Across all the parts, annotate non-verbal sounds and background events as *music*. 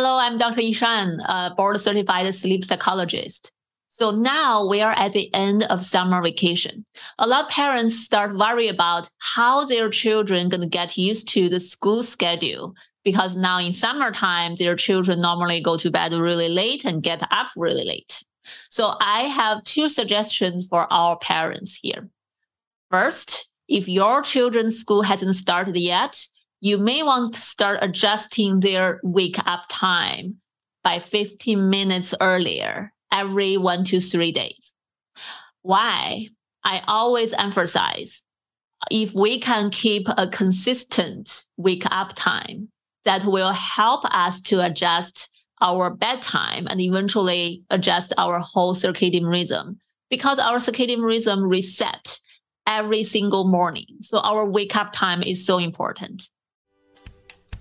Hello, I'm Dr. Yishan, a board certified sleep psychologist. So now we are at the end of summer vacation. A lot of parents start worry about how their children going to get used to the school schedule because now in summertime, their children normally go to bed really late and get up really late. So I have two suggestions for our parents here. First, if your children's school hasn't started yet, you may want to start adjusting their wake up time by 15 minutes earlier every one to three days. Why? I always emphasize if we can keep a consistent wake up time, that will help us to adjust our bedtime and eventually adjust our whole circadian rhythm because our circadian rhythm reset every single morning. So our wake up time is so important.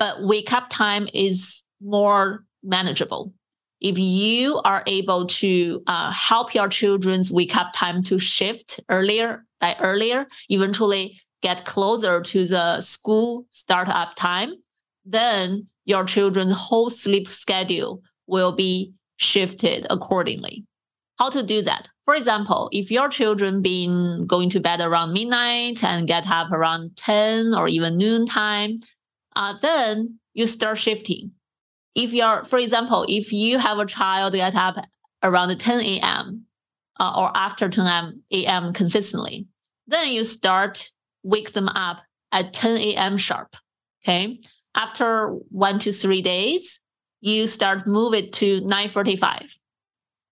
But wake up time is more manageable. If you are able to uh, help your children's wake up time to shift earlier by earlier, eventually get closer to the school startup time, then your children's whole sleep schedule will be shifted accordingly. How to do that? For example, if your children been going to bed around midnight and get up around 10 or even noon time, uh, then you start shifting. If you're, for example, if you have a child get up around 10 a.m. Uh, or after 10 a.m. consistently, then you start wake them up at 10 a.m. sharp. Okay. After one to three days, you start move it to 9:45.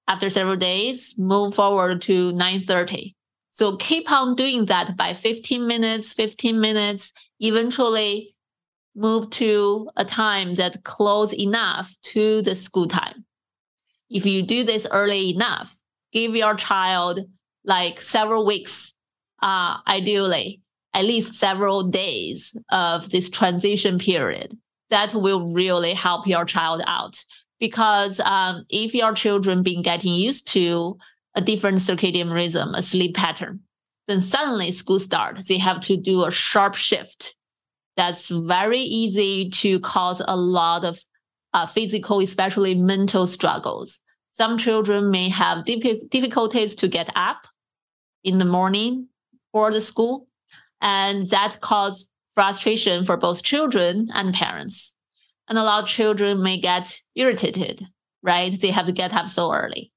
After several days, move forward to 9:30. So keep on doing that by 15 minutes, 15 minutes. Eventually, move to a time that close enough to the school time. If you do this early enough, give your child like several weeks, uh, ideally, at least several days of this transition period. That will really help your child out. Because um, if your children been getting used to a different circadian rhythm, a sleep pattern, then suddenly school starts, they have to do a sharp shift that's very easy to cause a lot of uh, physical, especially mental struggles. Some children may have difficulties to get up in the morning for the school, and that causes frustration for both children and parents. And a lot of children may get irritated, right? They have to get up so early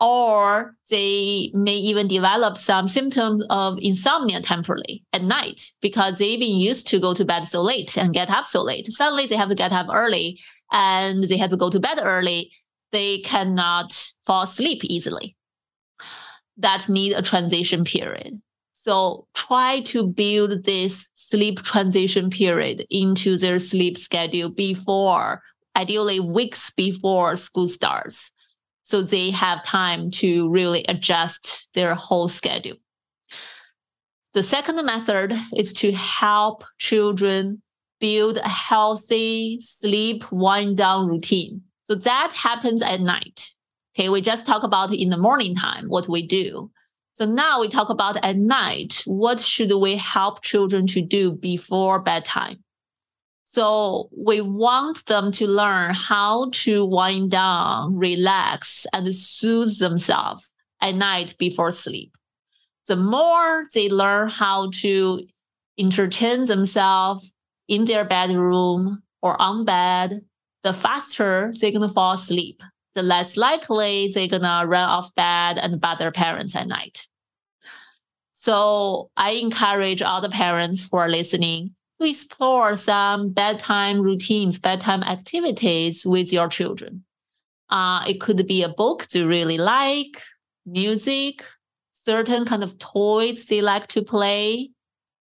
or they may even develop some symptoms of insomnia temporarily at night because they've been used to go to bed so late and get up so late. Suddenly they have to get up early and they have to go to bed early. They cannot fall asleep easily. That need a transition period. So try to build this sleep transition period into their sleep schedule before, ideally weeks before school starts so they have time to really adjust their whole schedule. The second method is to help children build a healthy sleep wind down routine. So that happens at night. Okay, we just talk about in the morning time what we do. So now we talk about at night, what should we help children to do before bedtime? So we want them to learn how to wind down, relax, and soothe themselves at night before sleep. The more they learn how to entertain themselves in their bedroom or on bed, the faster they're gonna fall asleep. The less likely they're gonna run off bed and bother parents at night. So I encourage all the parents who are listening to explore some bedtime routines, bedtime activities with your children. Uh, it could be a book they really like, music, certain kind of toys they like to play.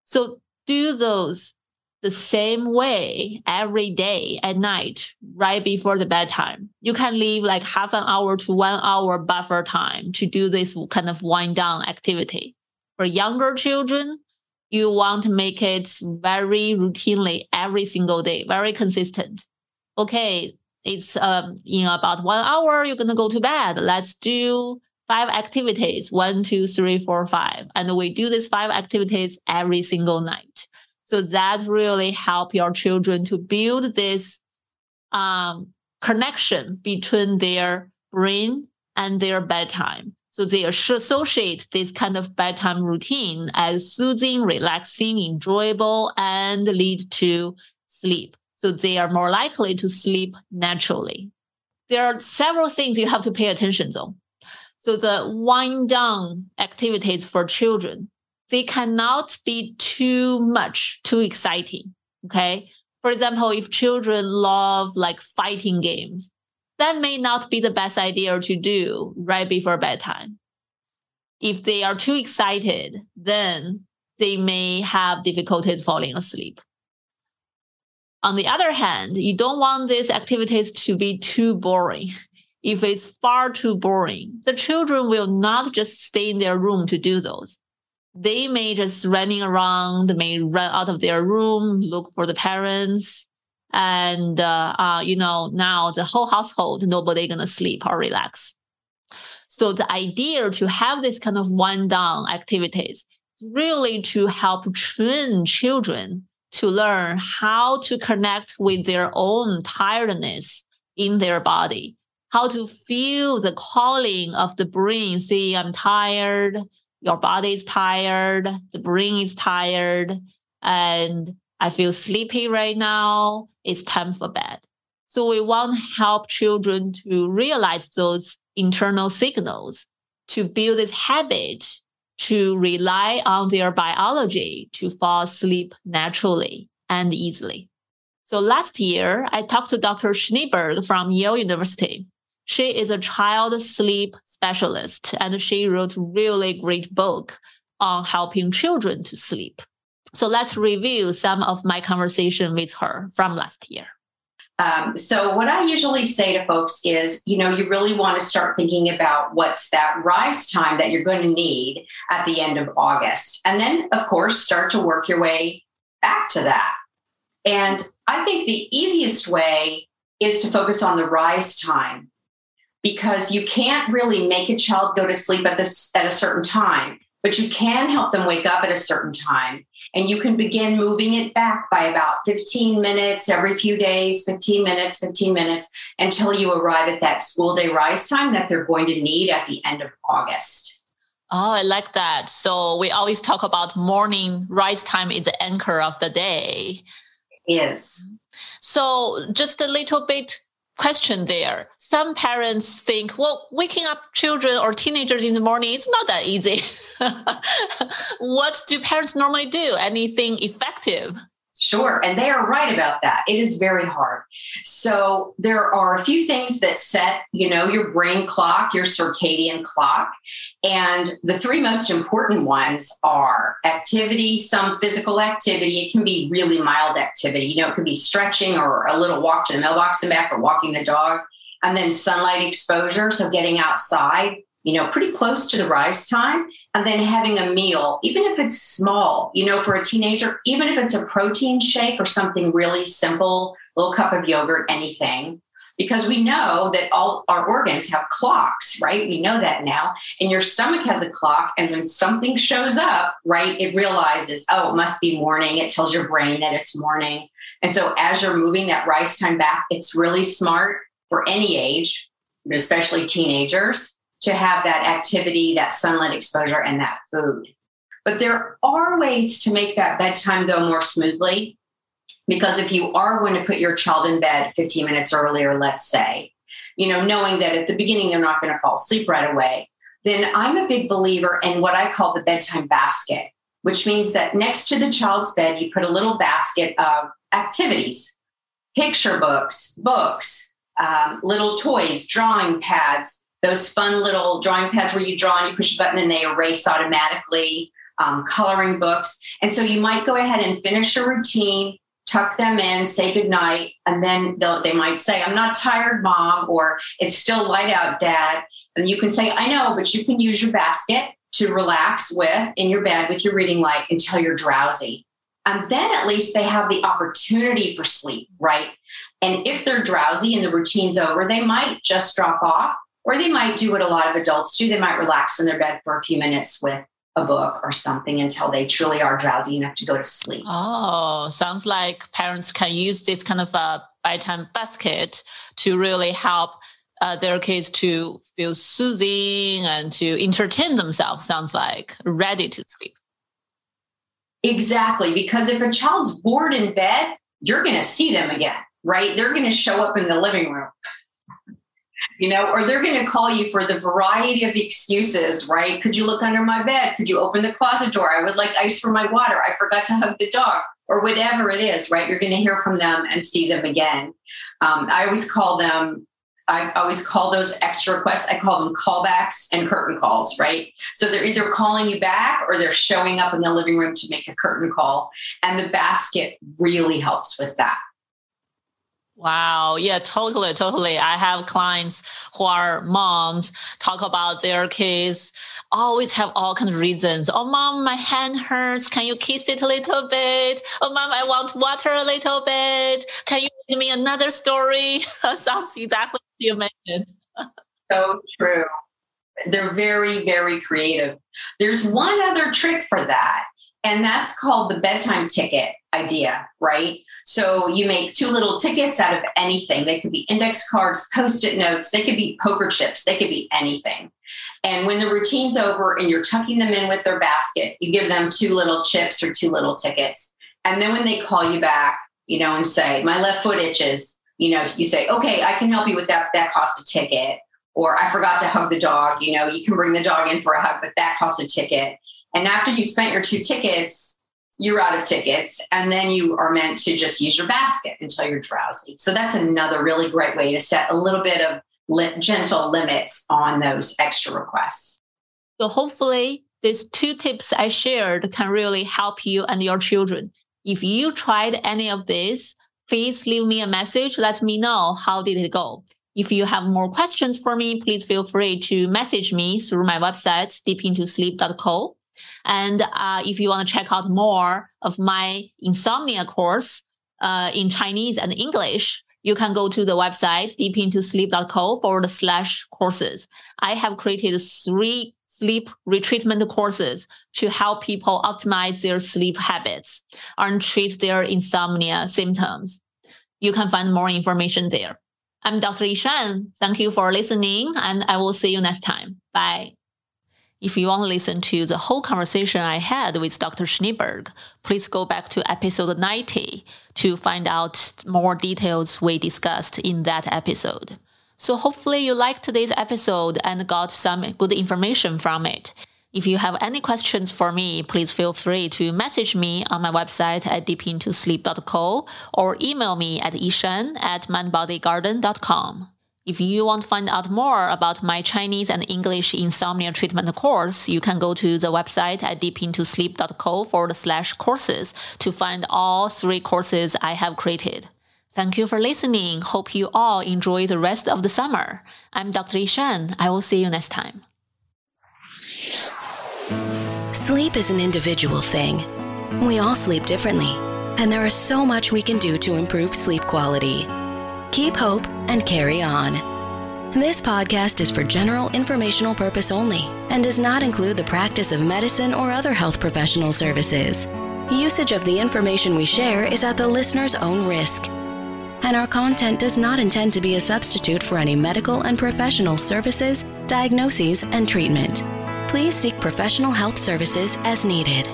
So do those the same way every day at night, right before the bedtime. You can leave like half an hour to one hour buffer time to do this kind of wind down activity. For younger children, you want to make it very routinely every single day, very consistent. Okay, it's um, in about one hour, you're going to go to bed. Let's do five activities one, two, three, four, five. And we do these five activities every single night. So that really help your children to build this um, connection between their brain and their bedtime. So they associate this kind of bedtime routine as soothing, relaxing, enjoyable, and lead to sleep. So they are more likely to sleep naturally. There are several things you have to pay attention to. So the wind down activities for children they cannot be too much, too exciting. Okay. For example, if children love like fighting games, that may not be the best idea to do right before bedtime. If they are too excited, then they may have difficulties falling asleep. On the other hand, you don't want these activities to be too boring. If it's far too boring, the children will not just stay in their room to do those they may just running around, may run out of their room, look for the parents. And, uh, uh, you know, now the whole household, nobody gonna sleep or relax. So the idea to have this kind of wind down activities really to help train children to learn how to connect with their own tiredness in their body, how to feel the calling of the brain, say, I'm tired, your body is tired, the brain is tired, and I feel sleepy right now. It's time for bed. So we want to help children to realize those internal signals to build this habit to rely on their biology to fall asleep naturally and easily. So last year, I talked to Dr. Schneeberg from Yale University she is a child sleep specialist and she wrote really great book on helping children to sleep. So let's review some of my conversation with her from last year. Um, so what I usually say to folks is, you know, you really want to start thinking about what's that rise time that you're going to need at the end of August. And then, of course, start to work your way back to that. And I think the easiest way is to focus on the rise time because you can't really make a child go to sleep at this at a certain time but you can help them wake up at a certain time and you can begin moving it back by about 15 minutes every few days 15 minutes 15 minutes until you arrive at that school day rise time that they're going to need at the end of august Oh, I like that. So we always talk about morning rise time is the anchor of the day. Is. So just a little bit question there. Some parents think, well, waking up children or teenagers in the morning, it's not that easy. *laughs* what do parents normally do? Anything effective? Sure. And they are right about that. It is very hard. So there are a few things that set, you know, your brain clock, your circadian clock. And the three most important ones are activity, some physical activity. It can be really mild activity. You know, it could be stretching or a little walk to the mailbox and back or walking the dog. And then sunlight exposure. So getting outside you know, pretty close to the rise time, and then having a meal, even if it's small, you know, for a teenager, even if it's a protein shake or something really simple, little cup of yogurt, anything. Because we know that all our organs have clocks, right? We know that now. And your stomach has a clock. And when something shows up, right, it realizes, oh, it must be morning. It tells your brain that it's morning. And so as you're moving that rise time back, it's really smart for any age, but especially teenagers, to have that activity, that sunlight exposure, and that food. But there are ways to make that bedtime go more smoothly. Because if you are going to put your child in bed 15 minutes earlier, let's say, you know, knowing that at the beginning they're not going to fall asleep right away, then I'm a big believer in what I call the bedtime basket, which means that next to the child's bed, you put a little basket of activities, picture books, books, um, little toys, drawing pads, those fun little drawing pads where you draw and you push a button and they erase automatically, um, coloring books. And so you might go ahead and finish your routine, tuck them in, say goodnight, and then they might say, I'm not tired, mom, or it's still light out, dad. And you can say, I know, but you can use your basket to relax with in your bed with your reading light until you're drowsy. And then at least they have the opportunity for sleep, right? And if they're drowsy and the routine's over, they might just drop off, or they might do what a lot of adults do. They might relax in their bed for a few minutes with a book or something until they truly are drowsy enough to go to sleep. Oh, sounds like parents can use this kind of a bedtime basket to really help uh, their kids to feel soothing and to entertain themselves. Sounds like ready to sleep. Exactly, because if a child's bored in bed, you're going to see them again, right? They're going to show up in the living room you know, or they're going to call you for the variety of excuses, right? Could you look under my bed? Could you open the closet door? I would like ice for my water. I forgot to hug the dog, or whatever it is, right? You're going to hear from them and see them again. Um, I always call them, I always call those extra requests, I call them callbacks and curtain calls, right? So they're either calling you back or they're showing up in the living room to make a curtain call. And the basket really helps with that. Wow. Yeah, totally. Totally. I have clients who are moms talk about their kids always have all kinds of reasons. Oh, mom, my hand hurts. Can you kiss it a little bit? Oh, mom, I want water a little bit. Can you give me another story? *laughs* Sounds exactly what you mentioned. so true. They're very, very creative. There's one other trick for that, and that's called the bedtime ticket idea, right? So you make two little tickets out of anything. They could be index cards, post it notes, they could be poker chips, they could be anything. And when the routine's over and you're tucking them in with their basket, you give them two little chips or two little tickets. And then when they call you back, you know, and say, my left foot itches, you know, you say, okay, I can help you with that. That costs a ticket. Or I forgot to hug the dog. You know, you can bring the dog in for a hug, but that costs a ticket. And after you spent your two tickets, you're out of tickets and then you are meant to just use your basket until you're drowsy. So that's another really great way to set a little bit of li- gentle limits on those extra requests. So hopefully these two tips i shared can really help you and your children. If you tried any of this please leave me a message. Let me know how did it go. If you have more questions for me please feel free to message me through my website deepintosleep.co and uh, if you want to check out more of my insomnia course uh, in Chinese and English, you can go to the website deepintosleep.co forward slash courses. I have created three sleep retreatment courses to help people optimize their sleep habits and treat their insomnia symptoms. You can find more information there. I'm Dr. Yishan. Thank you for listening, and I will see you next time. Bye. If you want to listen to the whole conversation I had with Dr. Schneeberg, please go back to episode 90 to find out more details we discussed in that episode. So hopefully you liked today's episode and got some good information from it. If you have any questions for me, please feel free to message me on my website at deepintosleep.co or email me at ishan at mindbodygarden.com. If you want to find out more about my Chinese and English insomnia treatment course, you can go to the website at deepintosleep.co forward slash courses to find all three courses I have created. Thank you for listening. Hope you all enjoy the rest of the summer. I'm Dr. Yishan. I will see you next time. Sleep is an individual thing. We all sleep differently, and there is so much we can do to improve sleep quality keep hope, and carry on. This podcast is for general informational purpose only and does not include the practice of medicine or other health professional services. Usage of the information we share is at the listener's own risk, and our content does not intend to be a substitute for any medical and professional services, diagnoses, and treatment. Please seek professional health services as needed.